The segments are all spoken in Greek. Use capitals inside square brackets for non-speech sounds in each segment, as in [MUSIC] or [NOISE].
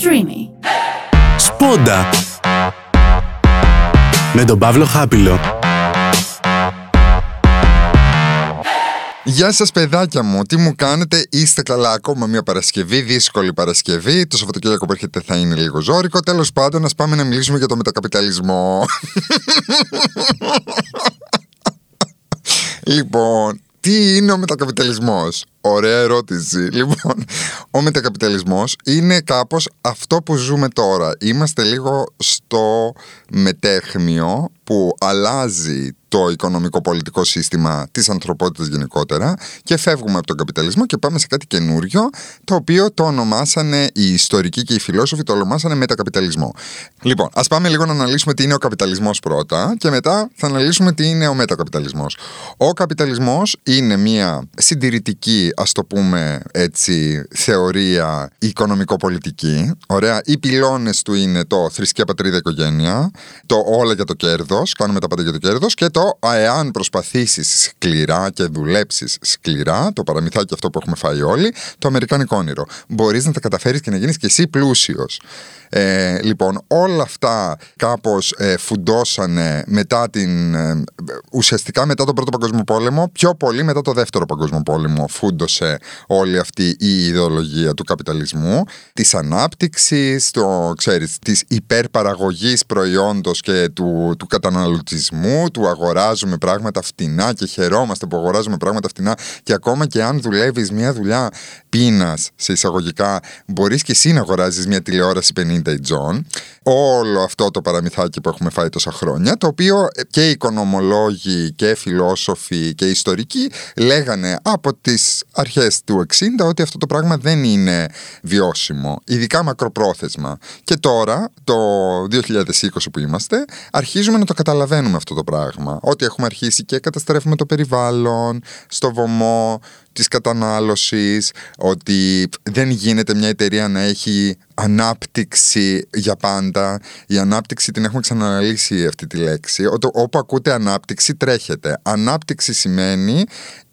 Streamy. Σπόντα με τον Παύλο Χάπιλο. Γεια σας παιδάκια μου, τι μου κάνετε, είστε καλά ακόμα μια Παρασκευή, δύσκολη Παρασκευή, το Σαββατοκύριακο που έρχεται θα είναι λίγο ζώρικο, τέλος πάντων ας πάμε να μιλήσουμε για το μετακαπιταλισμό. [LAUGHS] λοιπόν, τι είναι ο μετακαπιταλισμός; Ωραία ερώτηση. [LAUGHS] Λοιπόν, ο μετακαπιταλισμός είναι κάπως αυτό που ζούμε τώρα. Είμαστε λίγο στο μετέχμιο που αλλάζει το οικονομικό πολιτικό σύστημα της ανθρωπότητας γενικότερα και φεύγουμε από τον καπιταλισμό και πάμε σε κάτι καινούριο το οποίο το ονομάσανε οι ιστορικοί και οι φιλόσοφοι το ονομάσανε μετακαπιταλισμό. Λοιπόν, ας πάμε λίγο να αναλύσουμε τι είναι ο καπιταλισμός πρώτα και μετά θα αναλύσουμε τι είναι ο μετακαπιταλισμός. Ο καπιταλισμός είναι μια συντηρητική ας το πούμε έτσι θεωρία οικονομικο-πολιτική. Ωραία, οι πυλώνες του είναι το θρησκεία πατρίδα οικογένεια, το όλα για το κέρδος, κάνουμε τα πάντα για το κέρδος και το εάν προσπαθήσεις σκληρά και δουλέψεις σκληρά, το παραμυθάκι αυτό που έχουμε φάει όλοι, το αμερικάνικο όνειρο. Μπορείς να τα καταφέρεις και να γίνεις και εσύ πλούσιος. Ε, λοιπόν, όλα αυτά κάπως ε, φουντώσανε μετά την, ε, ουσιαστικά μετά τον Πρώτο Παγκόσμιο Πόλεμο, πιο πολύ μετά το Δεύτερο Παγκόσμιο Πόλεμο φούντωσε όλη αυτή η ιδεολογία του καπιταλισμού, της ανάπτυξης, το, ξέρεις, της υπερπαραγωγής προϊόντος και του, του καταναλωτισμού, του αγοράζουμε πράγματα φτηνά και χαιρόμαστε που αγοράζουμε πράγματα φτηνά και ακόμα και αν δουλεύεις μια δουλειά πείνας σε εισαγωγικά, μπορείς και εσύ να αγοράζεις μια τηλεόραση 50 John. Όλο αυτό το παραμυθάκι που έχουμε φάει τόσα χρόνια, το οποίο και οι οικονομολόγοι και φιλόσοφοι και ιστορικοί λέγανε από τις αρχές του 60 ότι αυτό το πράγμα δεν είναι βιώσιμο, ειδικά μακροπρόθεσμα. Και τώρα, το 2020 που είμαστε, αρχίζουμε να το καταλαβαίνουμε αυτό το πράγμα. Ότι έχουμε αρχίσει και καταστρέφουμε το περιβάλλον, στο βωμό, της κατανάλωσης, ότι δεν γίνεται μια εταιρεία να έχει ανάπτυξη για πάντα. Η ανάπτυξη την έχουμε ξαναναλύσει αυτή τη λέξη. Όπου ακούτε ανάπτυξη τρέχετε. Ανάπτυξη σημαίνει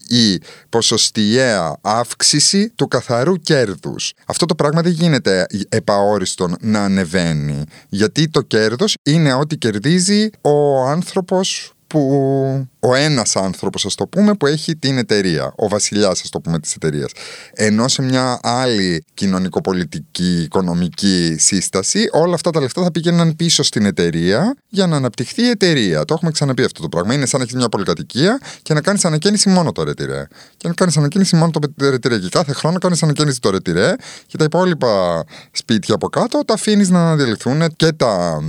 η ποσοστιαία αύξηση του καθαρού κέρδους. Αυτό το πράγμα δεν γίνεται επαόριστον να ανεβαίνει, γιατί το κέρδος είναι ό,τι κερδίζει ο άνθρωπος που ο ένας άνθρωπος, ας το πούμε, που έχει την εταιρεία, ο βασιλιάς, ας το πούμε, της εταιρείας. Ενώ σε μια άλλη κοινωνικοπολιτική, οικονομική σύσταση, όλα αυτά τα λεφτά θα πήγαιναν πίσω στην εταιρεία για να αναπτυχθεί η εταιρεία. Το έχουμε ξαναπεί αυτό το πράγμα. Είναι σαν να έχεις μια πολυκατοικία και να κάνεις ανακαίνιση μόνο το ρετυρέ. Και να κάνεις ανακαίνιση μόνο το ρετυρέ. Και κάθε χρόνο κάνεις ανακαίνιση το ρετυρέ και τα υπόλοιπα σπίτια από κάτω τα αφήνεις να αναδιαλυθούν και τα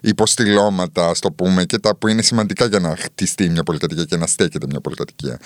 υποστηλώματα, ας το πούμε, και τα που είναι σημαντικά για να χτιστεί μια πολυκατοικία και να στέκεται μια πολυκατοικία.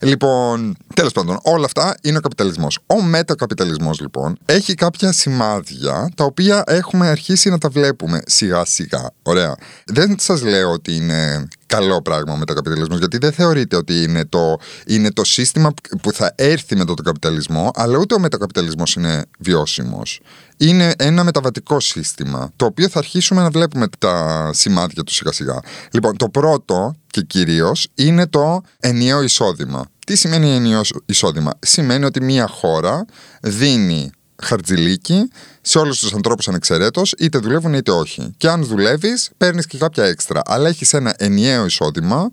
Λοιπόν, τέλος πάντων, όλα αυτά είναι ο καπιταλισμός. Ο μετακαπιταλισμός, λοιπόν, έχει κάποια σημάδια τα οποία έχουμε αρχίσει να τα βλέπουμε σιγά-σιγά. Ωραία. Δεν σας λέω ότι είναι καλό πράγμα ο μετακαπιταλισμό, γιατί δεν θεωρείται ότι είναι το, είναι το σύστημα που θα έρθει μετά τον καπιταλισμό, αλλά ούτε ο μετακαπιταλισμός είναι βιώσιμος. Είναι ένα μεταβατικό σύστημα, το οποίο θα αρχίσουμε να βλέπουμε τα σημάδια του σιγά-σιγά. Λοιπόν, το πρώτο και κυρίως είναι το ενιαίο εισόδημα. Τι σημαίνει ενιαίο εισόδημα, Σημαίνει ότι μια χώρα δίνει χαρτζηλίκι σε όλους τους ανθρώπους ανεξαιρέτως, είτε δουλεύουν είτε όχι. Και αν δουλεύεις, παίρνεις και κάποια έξτρα. Αλλά έχεις ένα ενιαίο εισόδημα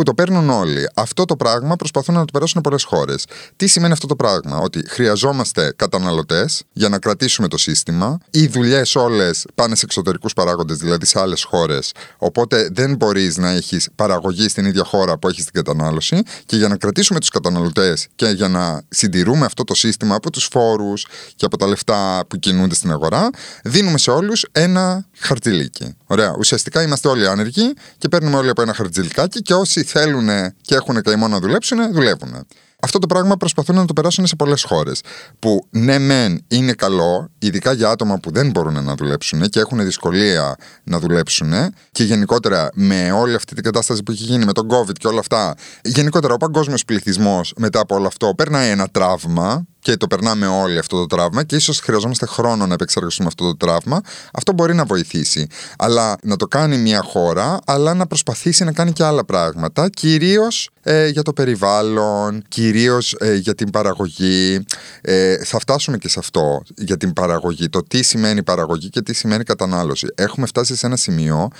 που το παίρνουν όλοι. Αυτό το πράγμα προσπαθούν να το περάσουν πολλές χώρες. Τι σημαίνει αυτό το πράγμα, Ότι χρειαζόμαστε καταναλωτές για να κρατήσουμε το σύστημα. Οι δουλειές όλες πάνε σε εξωτερικούς παράγοντες, δηλαδή σε άλλες χώρες. Οπότε δεν μπορείς να έχεις παραγωγή στην ίδια χώρα που έχεις την κατανάλωση. Και για να κρατήσουμε τους καταναλωτές και για να συντηρούμε αυτό το σύστημα από τους φόρους και από τα λεφτά που κινούνται στην αγορά, δίνουμε σε όλους ένα χαρτζηλίκι. Ωραία. Ουσιαστικά είμαστε όλοι άνεργοι και παίρνουμε όλοι από ένα χαρτζηλικάκι και όσοι θέλουν και έχουν καημό να δουλέψουν, δουλεύουν. Αυτό το πράγμα προσπαθούν να το περάσουν σε πολλές χώρες. Που ναι, μεν είναι καλό, ειδικά για άτομα που δεν μπορούν να δουλέψουν και έχουν δυσκολία να δουλέψουν και γενικότερα με όλη αυτή την κατάσταση που έχει γίνει με τον COVID και όλα αυτά. Γενικότερα, ο παγκόσμιος πληθυσμός μετά από όλο αυτό περνάει ένα τραύμα και το περνάμε όλοι αυτό το τραύμα και ίσως χρειαζόμαστε χρόνο να επεξεργαστούμε αυτό το τραύμα, αυτό μπορεί να βοηθήσει. Αλλά να το κάνει μια χώρα, αλλά να προσπαθήσει να κάνει και άλλα πράγματα, κυρίως ε, για το περιβάλλον, κυρίως ε, για την παραγωγή. Ε, θα φτάσουμε και σε αυτό για την παραγωγή, το τι σημαίνει παραγωγή και τι σημαίνει κατανάλωση. Έχουμε φτάσει σε ένα σημείο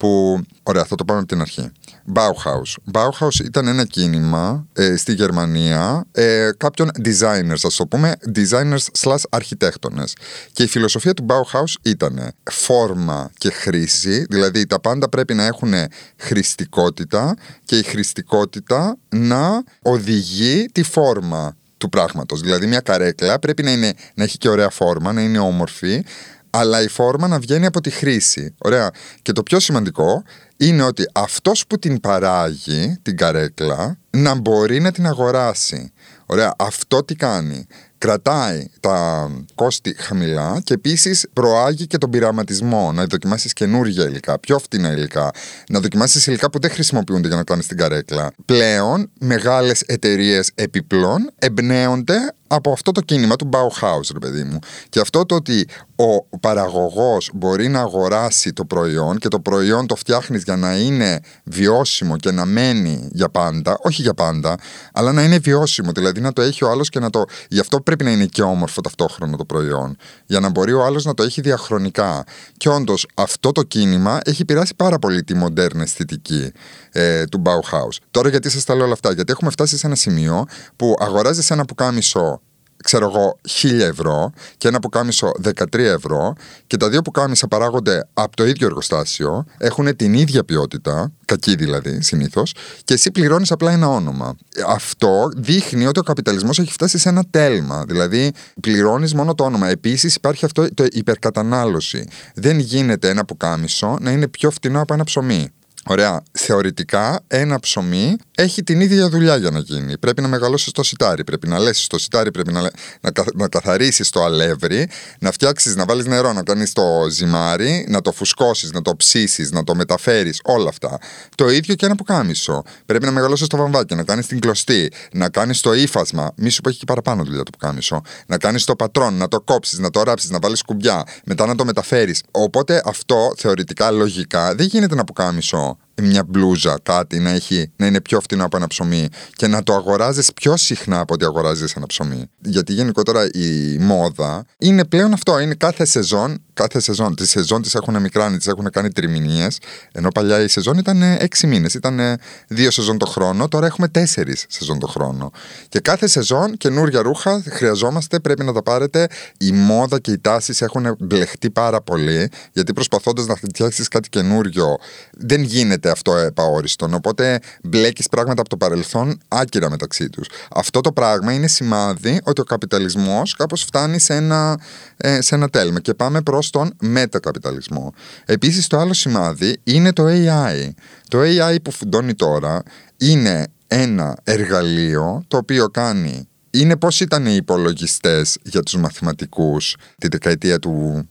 που, ωραία, θα το πάμε από την αρχή. Bauhaus. Bauhaus ήταν ένα κίνημα ε, στη Γερμανία ε, κάποιων designers, ας το πούμε, designers slash αρχιτέκτονες. Και η φιλοσοφία του Bauhaus ήταν φόρμα και χρήση, δηλαδή τα πάντα πρέπει να έχουν χρηστικότητα και η χρηστικότητα να οδηγεί τη φόρμα του πράγματος. Δηλαδή μια καρέκλα πρέπει να, είναι, να έχει και ωραία φόρμα, να είναι όμορφη, αλλά η φόρμα να βγαίνει από τη χρήση. Ωραία. Και το πιο σημαντικό είναι ότι αυτός που την παράγει, την καρέκλα, να μπορεί να την αγοράσει. Ωραία. Αυτό τι κάνει κρατάει τα κόστη χαμηλά και επίσης προάγει και τον πειραματισμό. Να δοκιμάσεις καινούργια υλικά, πιο φτηνά υλικά. Να δοκιμάσεις υλικά που δεν χρησιμοποιούνται για να κάνεις την καρέκλα. Πλέον, μεγάλες εταιρείες επιπλών εμπνέονται από αυτό το κίνημα του Bauhaus, ρε παιδί μου. Και αυτό το ότι ο παραγωγός μπορεί να αγοράσει το προϊόν και το προϊόν το φτιάχνεις για να είναι βιώσιμο και να μένει για πάντα, όχι για πάντα, αλλά να είναι βιώσιμο, δηλαδή να το έχει ο άλλος και να το... Γι' αυτό πρέπει να είναι και όμορφο ταυτόχρονα το προϊόν, για να μπορεί ο άλλος να το έχει διαχρονικά. Και όντως αυτό το κίνημα έχει πειράσει πάρα πολύ τη μοντέρνα αισθητική ε, του Bauhaus. Τώρα γιατί σας τα λέω όλα αυτά, γιατί έχουμε φτάσει σε ένα σημείο που αγοράζεις ένα πουκάμισο ξέρω εγώ, 1000 ευρώ και ένα πουκάμισο 13 ευρώ και τα δύο πουκάμισα παράγονται από το ίδιο εργοστάσιο, έχουν την ίδια ποιότητα, κακή δηλαδή συνήθως, και εσύ πληρώνεις απλά ένα όνομα. Αυτό δείχνει ότι ο καπιταλισμός έχει φτάσει σε ένα τέλμα. Δηλαδή, πληρώνεις μόνο το όνομα. Επίσης, υπάρχει αυτό το υπερκατανάλωση. Δεν γίνεται ένα πουκάμισο να είναι πιο φτηνό από ένα ψωμί. Ωραία. Θεωρητικά, ένα ψωμί έχει την ίδια δουλειά για να γίνει. Πρέπει να μεγαλώσεις το σιτάρι, πρέπει να λέσεις το σιτάρι, πρέπει να, να, να καθαρίσεις το αλεύρι, να φτιάξεις, να βάλεις νερό, να κάνεις το ζυμάρι, να το φουσκώσεις, να το ψήσεις, να το μεταφέρεις, όλα αυτά. Το ίδιο και ένα πουκάμισο. Πρέπει να μεγαλώσεις το βαμβάκι, να κάνεις την κλωστή, να κάνεις το ύφασμα. Μη σου που έχει και παραπάνω δουλειά το πουκάμισο. Να κάνεις το πατρόν, να το κόψεις, να το ράψεις, να βάλεις κουμπιά, μετά να το μεταφέρεις. Οπότε αυτό θεωρητικά, λογικά, δεν γίνεται ένα πουκάμισο μια μπλούζα, κάτι να, έχει, να είναι πιο φτηνό από ένα ψωμί και να το αγοράζεις πιο συχνά από ότι αγοράζεις ένα ψωμί. Γιατί γενικότερα η μόδα είναι πλέον αυτό. Είναι κάθε σεζόν, κάθε σεζόν. Τη σεζόν της έχουν μικράνει, τι έχουν κάνει τριμηνίες. Ενώ παλιά η σεζόν ήταν έξι μήνες. Ήταν δύο σεζόν το χρόνο. Τώρα έχουμε τέσσερι σεζόν το χρόνο. Και κάθε σεζόν καινούργια ρούχα χρειαζόμαστε, πρέπει να τα πάρετε. Η μόδα και οι τάσεις έχουν μπλεχτεί πάρα πολύ. Γιατί προσπαθώντας να φτιάξεις κάτι καινούριο, δεν γίνεται αυτό επαόριστον. Οπότε μπλέκεις πράγματα από το παρελθόν άκυρα μεταξύ τους. Αυτό το πράγμα είναι σημάδι ότι ο καπιταλισμός κάπως φτάνει σε ένα, ε, σε ένα τέλμα και πάμε προς τον μετακαπιταλισμό. Επίσης, το άλλο σημάδι είναι το AI. Το AI που φουντώνει τώρα είναι ένα εργαλείο το οποίο κάνει είναι πώς ήταν οι υπολογιστές για τους μαθηματικούς τη δεκαετία του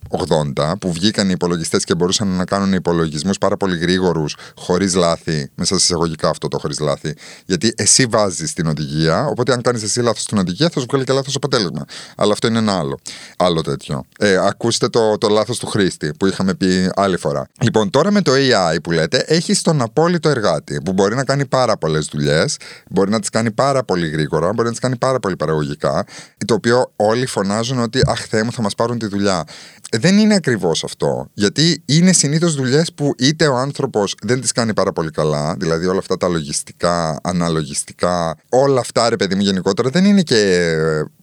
80 που βγήκαν οι υπολογιστές και μπορούσαν να κάνουν υπολογισμούς πάρα πολύ γρήγορους χωρίς λάθη, μέσα σε εισαγωγικά αυτό το χωρίς λάθη. Γιατί εσύ βάζεις την οδηγία οπότε αν κάνεις εσύ λάθος στην οδηγία θα σου βγάλει και λάθος αποτέλεσμα. Αλλά αυτό είναι ένα άλλο, άλλο τέτοιο. Ε, ακούστε το, το λάθος του χρήστη που είχαμε πει άλλη φορά. Λοιπόν τώρα με το AI που λέτε έχει τον απόλυτο εργάτη που μπορεί να κάνει πάρα πολλές δουλειές μπορεί να τις κάνει πάρα πολύ γρήγορα μπορεί να τις κάνει πάρα πολύ πολύ παραγωγικά, το οποίο όλοι φωνάζουν ότι Αχ, Θεέ μου, θα μας πάρουν τη δουλειά. Δεν είναι ακριβώς αυτό. Γιατί είναι συνήθως δουλειές που είτε ο άνθρωπος δεν τις κάνει πάρα πολύ καλά, δηλαδή όλα αυτά τα λογιστικά, αναλογιστικά, όλα αυτά ρε παιδί μου γενικότερα δεν είναι και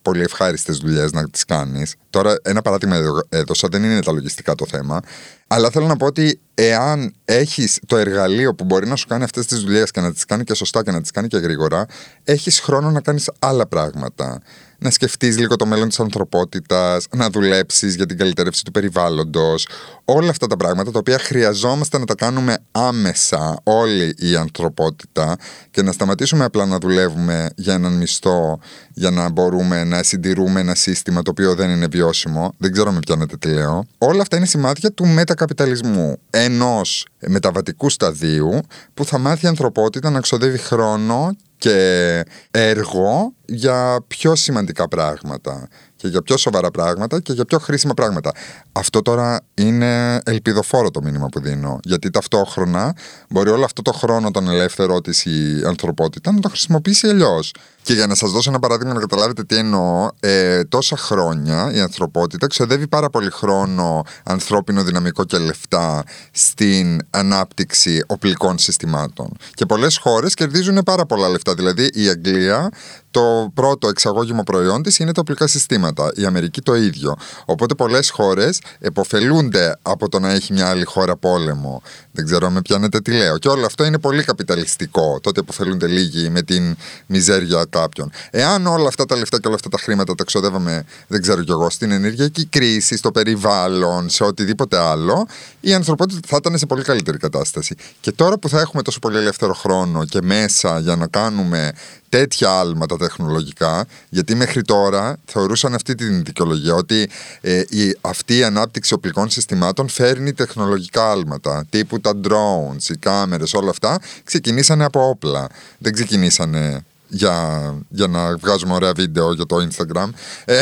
πολύ ευχάριστες δουλειές να τις κάνεις. Τώρα, ένα παράδειγμα έδωσα, δεν είναι τα λογιστικά το θέμα. Αλλά θέλω να πω ότι εάν έχεις το εργαλείο που μπορεί να σου κάνει αυτές τις δουλειές και να τις κάνει και σωστά και να τις κάνει και γρήγορα, έχεις χρόνο να κάνεις άλλα πράγματα να σκεφτείς λίγο το μέλλον της ανθρωπότητας, να δουλέψεις για την καλυτερεύση του περιβάλλοντος, όλα αυτά τα πράγματα τα οποία χρειαζόμαστε να τα κάνουμε άμεσα όλη η ανθρωπότητα και να σταματήσουμε απλά να δουλεύουμε για έναν μισθό για να μπορούμε να συντηρούμε ένα σύστημα το οποίο δεν είναι βιώσιμο. Δεν ξέρω με πιάνετε τι λέω. Όλα αυτά είναι σημάδια του μετακαπιταλισμού. Ενός μεταβατικού σταδίου που θα μάθει η ανθρωπότητα να ξοδεύει χρόνο και έργο για πιο σημαντικά πράγματα και για πιο σοβαρά πράγματα και για πιο χρήσιμα πράγματα. Αυτό τώρα είναι ελπιδοφόρο το μήνυμα που δίνω. Γιατί ταυτόχρονα μπορεί όλο αυτό το χρόνο τον ελεύθερο της η ανθρωπότητα να το χρησιμοποιήσει αλλιώς. Και για να σας δώσω ένα παράδειγμα να καταλάβετε τι εννοώ, ε, τόσα χρόνια η ανθρωπότητα ξοδεύει πάρα πολύ χρόνο, ανθρώπινο δυναμικό και λεφτά στην ανάπτυξη οπλικών συστημάτων. Και πολλές χώρες κερδίζουν πάρα πολλά λεφτά. Δηλαδή η Αγγλία το πρώτο εξαγώγημο προϊόν της είναι τα οπλικά συστήματα. Η Αμερική το ίδιο. Οπότε πολλές χώρες εποφελούνται από το να έχει μια άλλη χώρα πόλεμο. Δεν ξέρω με πιάνετε τι λέω. Και όλο αυτό είναι πολύ καπιταλιστικό. Τότε εποφελούνται λίγοι με την μιζέρια κάποιων. Εάν όλα αυτά τα λεφτά και όλα αυτά τα χρήματα τα ξοδεύαμε, δεν ξέρω κι εγώ, στην ενεργειακή κρίση, στο περιβάλλον, σε οτιδήποτε άλλο, η ανθρωπότητα θα ήταν σε πολύ καλύτερη κατάσταση. Και τώρα που θα έχουμε τόσο πολύ ελεύθερο χρόνο και μέσα για να κάνουμε τέτοια άλματα τεχνολογικά, γιατί μέχρι τώρα θεωρούσαν αυτή την δικαιολογία ότι ε, η, αυτή η ανάπτυξη οπλικών συστημάτων φέρνει τεχνολογικά άλματα. Τύπου τα drones, οι κάμερες, όλα αυτά ξεκινήσανε από όπλα. Δεν ξεκινήσανε για, για να βγάζουμε ωραία βίντεο για το Instagram. Ε,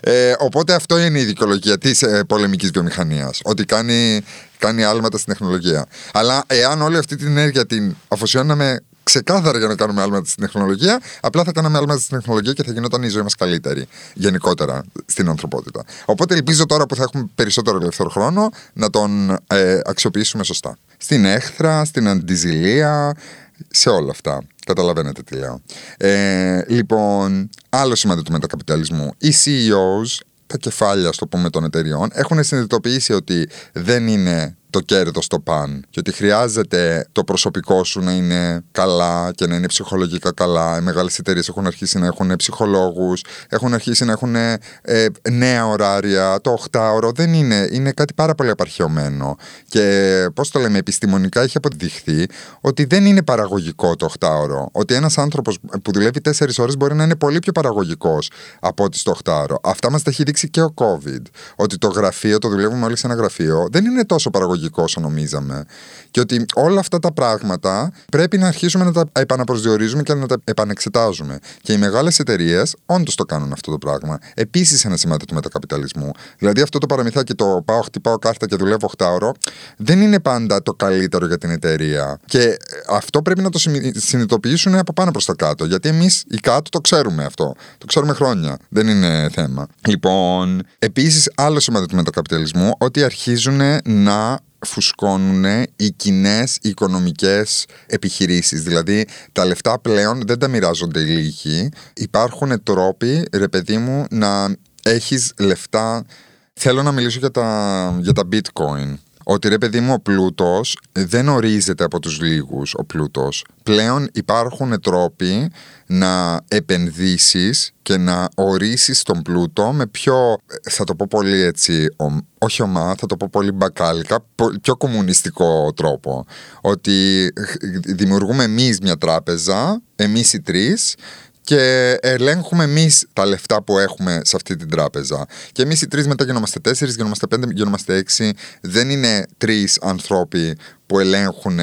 ε, οπότε αυτό είναι η δικαιολογία της ε, πολεμικής βιομηχανίας. Ότι κάνει, κάνει άλματα στην τεχνολογία. Αλλά εάν όλη αυτή την ενέργεια την αφοσιώναμε ξεκάθαρα για να κάνουμε άλματα στην τεχνολογία. Απλά θα κάναμε άλματα στην τεχνολογία και θα γινόταν η ζωή μας καλύτερη γενικότερα στην ανθρωπότητα. Οπότε ελπίζω τώρα που θα έχουμε περισσότερο ελεύθερο χρόνο να τον ε, αξιοποιήσουμε σωστά. Στην έχθρα, στην αντιζηλία, σε όλα αυτά. Καταλαβαίνετε τι λέω. Ε, λοιπόν, άλλο σημαντικό του μετακαπιταλισμού. Οι CEOs, τα κεφάλια, στο πούμε, των εταιριών, έχουν συνειδητοποιήσει ότι δεν είναι το κέρδος στο παν και ότι χρειάζεται το προσωπικό σου να είναι καλά και να είναι ψυχολογικά καλά. Οι μεγάλες εταιρείες έχουν αρχίσει να έχουν ψυχολόγους, έχουν αρχίσει να έχουν ε, νέα ωράρια. Το 8ωρο δεν είναι, είναι κάτι πάρα πολύ απαρχαιωμένο. Και πώς το λέμε, επιστημονικά έχει αποδειχθεί ότι δεν είναι παραγωγικό το 8ωρο. Ότι ένας άνθρωπος που δουλεύει 4 ώρες μπορεί να είναι πολύ πιο παραγωγικός από ότι στο 8ωρο. Αυτά μας τα έχει δείξει και ο COVID. Ότι το γραφείο, το δουλεύουμε όλοι σε ένα γραφείο, δεν είναι τόσο παραγωγικό όσο νομίζαμε. Και ότι όλα αυτά τα πράγματα πρέπει να αρχίσουμε να τα επαναπροσδιορίζουμε και να τα επανεξετάζουμε. Και οι μεγάλες εταιρείες όντως το κάνουν αυτό το πράγμα. Επίσης ένα σημάδι του μετακαπιταλισμού. Δηλαδή αυτό το παραμυθάκι το πάω, χτυπάω κάρτα και δουλεύω 8 ώρο δεν είναι πάντα το καλύτερο για την εταιρεία. Και αυτό πρέπει να το συνειδητοποιήσουν από πάνω προς τα κάτω. Γιατί εμείς οι κάτω το ξέρουμε αυτό. Το ξέρουμε χρόνια. Δεν είναι θέμα. Λοιπόν, επίσης άλλο σημάδι του μετακαπιταλισμού ότι αρχίζουν να φουσκώνουν οι κοινές οικονομικές επιχειρήσεις. Δηλαδή τα λεφτά πλέον δεν τα μοιράζονται οι λίγοι. Υπάρχουν τρόποι, ρε παιδί μου, να έχεις λεφτά... Θέλω να μιλήσω για τα, για τα bitcoin ότι ρε παιδί μου ο πλούτος δεν ορίζεται από τους λίγους ο πλούτος. Πλέον υπάρχουν τρόποι να επενδύσεις και να ορίσεις τον πλούτο με πιο, θα το πω πολύ έτσι, όχι ομά, θα το πω πολύ μπακάλικα, πιο κομμουνιστικό τρόπο. Ότι δημιουργούμε εμείς μια τράπεζα, εμείς οι τρεις, και ελέγχουμε εμείς τα λεφτά που έχουμε σε αυτή την τράπεζα. Και εμείς οι τρεις μετά γινόμαστε τέσσερις, γινόμαστε πέντε, γινόμαστε έξι. Δεν είναι τρεις άνθρωποι που ελέγχουν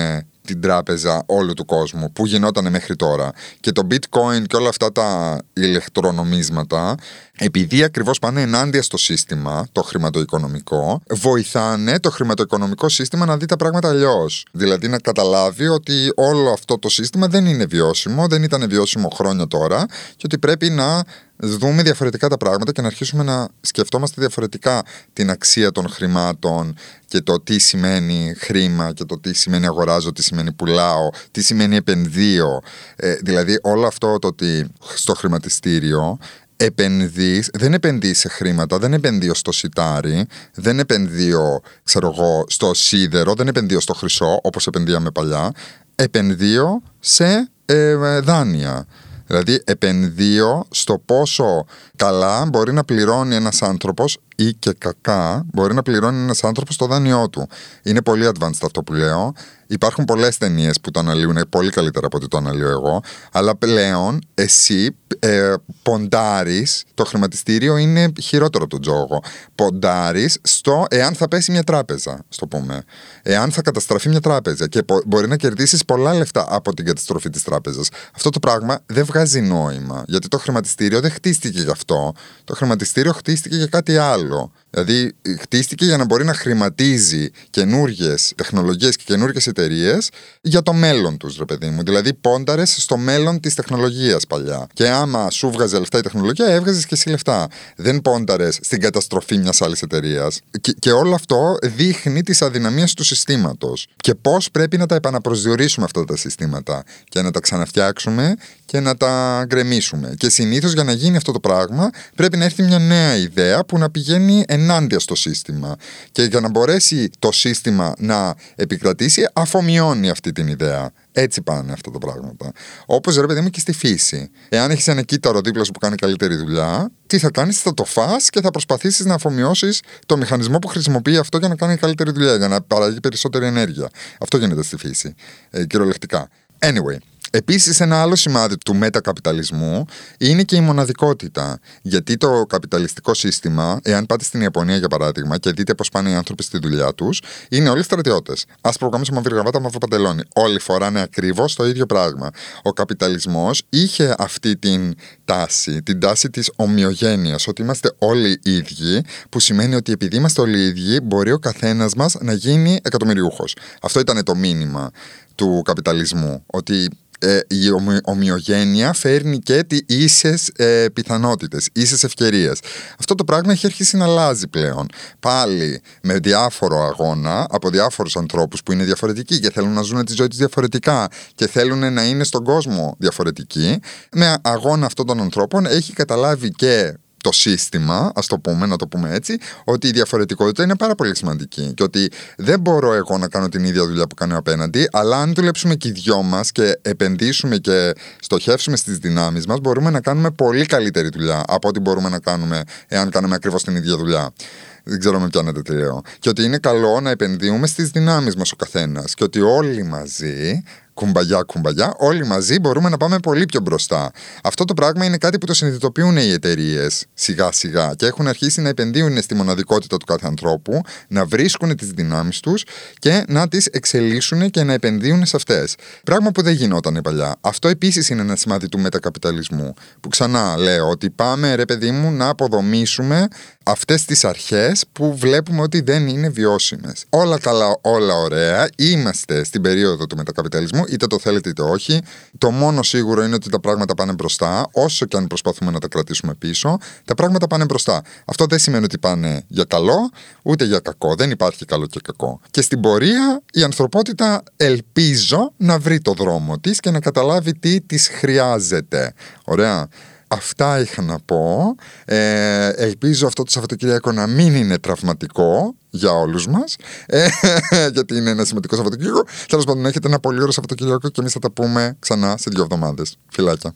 την τράπεζα όλου του κόσμου που γινόταν μέχρι τώρα. Και το bitcoin και όλα αυτά τα ηλεκτρονομίσματα, επειδή ακριβώς πάνε ενάντια στο σύστημα, το χρηματοοικονομικό, βοηθάνε το χρηματοοικονομικό σύστημα να δει τα πράγματα αλλιώς. Δηλαδή να καταλάβει ότι όλο αυτό το σύστημα δεν είναι βιώσιμο, δεν ήταν βιώσιμο χρόνια τώρα και ότι πρέπει να δούμε διαφορετικά τα πράγματα και να αρχίσουμε να σκεφτόμαστε διαφορετικά την αξία των χρημάτων και το τι σημαίνει χρήμα και το τι σημαίνει αγοράζω, τι σημαίνει πουλάω, τι σημαίνει επενδύω. Ε, δηλαδή όλο αυτό το ότι στο χρηματιστήριο επενδύεις, δεν επενδύεις σε χρήματα, δεν επενδύω στο σιτάρι, δεν επενδύω ξέρω εγώ, στο σίδερο, δεν επενδύω στο χρυσό όπως επενδύαμε παλιά, επενδύω σε ε, δάνεια. Δηλαδή επενδύω στο πόσο καλά μπορεί να πληρώνει ένας άνθρωπος ή και κακά μπορεί να πληρώνει ένας άνθρωπος το δάνειό του. Είναι πολύ advanced αυτό που λέω. Υπάρχουν πολλές ταινίες που το αναλύουν πολύ καλύτερα από ότι το αναλύω εγώ. Αλλά πλέον εσύ ε, ποντάρεις, το χρηματιστήριο είναι χειρότερο από τον τζόγο. Ποντάρεις στο εάν θα πέσει μια τράπεζα, στο πούμε. Εάν θα καταστραφεί μια τράπεζα και μπορεί να κερδίσεις πολλά λεφτά από την καταστροφή της τράπεζας. Αυτό το πράγμα δεν βγάζει νόημα. Γιατί το χρηματιστήριο δεν χτίστηκε γι' αυτό. Το χρηματιστήριο χτίστηκε για κάτι άλλο. quello Δηλαδή, χτίστηκε για να μπορεί να χρηματίζει καινούργιες τεχνολογίες και καινούργιες εταιρείες για το μέλλον τους, ρε παιδί μου. Δηλαδή, πόνταρες στο μέλλον της τεχνολογίας παλιά. Και άμα σου βγάζε λεφτά η τεχνολογία, έβγαζες και εσύ λεφτά. Δεν πόνταρες στην καταστροφή μιας άλλης εταιρείας. Και, και όλο αυτό δείχνει τις αδυναμίες του συστήματος. Και πώς πρέπει να τα επαναπροσδιορίσουμε αυτά τα συστήματα και να τα ξαναφτιάξουμε και να τα γκρεμίσουμε. Και συνήθως για να γίνει αυτό το πράγμα πρέπει να έρθει μια νέα ιδέα που να πηγαίνει ενάντια στο σύστημα. Και για να μπορέσει το σύστημα να επικρατήσει, αφομοιώνει αυτή την ιδέα. Έτσι πάνε αυτά τα πράγματα. Όπως ρε παιδί μου και στη φύση. Εάν έχεις ένα κύτταρο δίπλα σου που κάνει καλύτερη δουλειά, τι θα κάνεις, θα το φά και θα προσπαθήσεις να αφομοιώσεις το μηχανισμό που χρησιμοποιεί αυτό για να κάνει καλύτερη δουλειά, για να παράγει περισσότερη ενέργεια. Αυτό γίνεται στη φύση. Ε, κυριολεκτικά. Anyway, Επίσης, ένα άλλο σημάδι του μετακαπιταλισμού είναι και η μοναδικότητα. Γιατί το καπιταλιστικό σύστημα, εάν πάτε στην Ιαπωνία για παράδειγμα και δείτε πώς πάνε οι άνθρωποι στη δουλειά τους, είναι όλοι στρατιώτες. Άσπρο κάμισο, μαύρη γραβάτα, μαύρο παντελόνι. Όλοι φοράνε ακριβώς το ίδιο πράγμα. Ο καπιταλισμός είχε αυτή την τάση, την τάση της ομοιογένειας, ότι είμαστε όλοι ίδιοι, που σημαίνει ότι επειδή είμαστε όλοι ίδιοι, μπορεί ο καθένας μας να γίνει εκατομμυριούχος. Αυτό ήταν το μήνυμα του καπιταλισμού. Ότι ε, η ομοιογένεια φέρνει και τι ίσες ε, πιθανότητες, ίσες ευκαιρίες. Αυτό το πράγμα έχει αρχίσει να αλλάζει πλέον. Πάλι με διάφορο αγώνα από διάφορους ανθρώπους που είναι διαφορετικοί και θέλουν να ζουν τη ζωή τους διαφορετικά και θέλουν να είναι στον κόσμο διαφορετικοί. Με αγώνα αυτών των ανθρώπων έχει καταλάβει και το σύστημα, ας το πούμε, να το πούμε έτσι, ότι η διαφορετικότητα είναι πάρα πολύ σημαντική. Και ότι δεν μπορώ εγώ να κάνω την ίδια δουλειά που κάνει ο απέναντι, αλλά αν δουλέψουμε και οι δυο μας και επενδύσουμε και στοχεύσουμε στις δυνάμεις μας, μπορούμε να κάνουμε πολύ καλύτερη δουλειά από ό,τι μπορούμε να κάνουμε εάν κάνουμε ακριβώς την ίδια δουλειά. Δεν ξέρω με πιάνετε τι λέω. Και ότι είναι καλό να επενδύουμε στις δυνάμεις μας ο καθένας. Και ότι όλοι μαζί κουμπαγιά κουμπαγιά, όλοι μαζί μπορούμε να πάμε πολύ πιο μπροστά. Αυτό το πράγμα είναι κάτι που το συνειδητοποιούν οι εταιρείες σιγά σιγά και έχουν αρχίσει να επενδύουν στη μοναδικότητα του κάθε ανθρώπου, να βρίσκουν τις δυνάμεις τους και να τις εξελίσσουν και να επενδύουν σε αυτές. Πράγμα που δεν γινόταν παλιά. Αυτό επίσης είναι ένα σημάδι του μετακαπιταλισμού. Που ξανά λέω ότι πάμε ρε παιδί μου να αποδομήσουμε αυτές τις αρχές που βλέπουμε ότι δεν είναι βιώσιμες. Όλα καλά, όλα ωραία. Είμαστε στην περίοδο του μετακαπιταλισμού είτε το θέλετε είτε όχι. Το μόνο σίγουρο είναι ότι τα πράγματα πάνε μπροστά, όσο και αν προσπαθούμε να τα κρατήσουμε πίσω, τα πράγματα πάνε μπροστά. Αυτό δεν σημαίνει ότι πάνε για καλό, ούτε για κακό. Δεν υπάρχει καλό και κακό. Και στην πορεία η ανθρωπότητα ελπίζω να βρει το δρόμο της και να καταλάβει τι της χρειάζεται. Ωραία. Αυτά είχα να πω. Ε, ελπίζω αυτό το Σαββατοκύριακο να μην είναι τραυματικό για όλους μας. Ε, [LAUGHS] γιατί είναι ένα σημαντικό Σαββατοκύριακο. Τέλος πάντων, έχετε ένα πολύ ωραίο Σαββατοκύριακο και εμείς θα τα πούμε ξανά σε δύο εβδομάδες. Φιλάκια.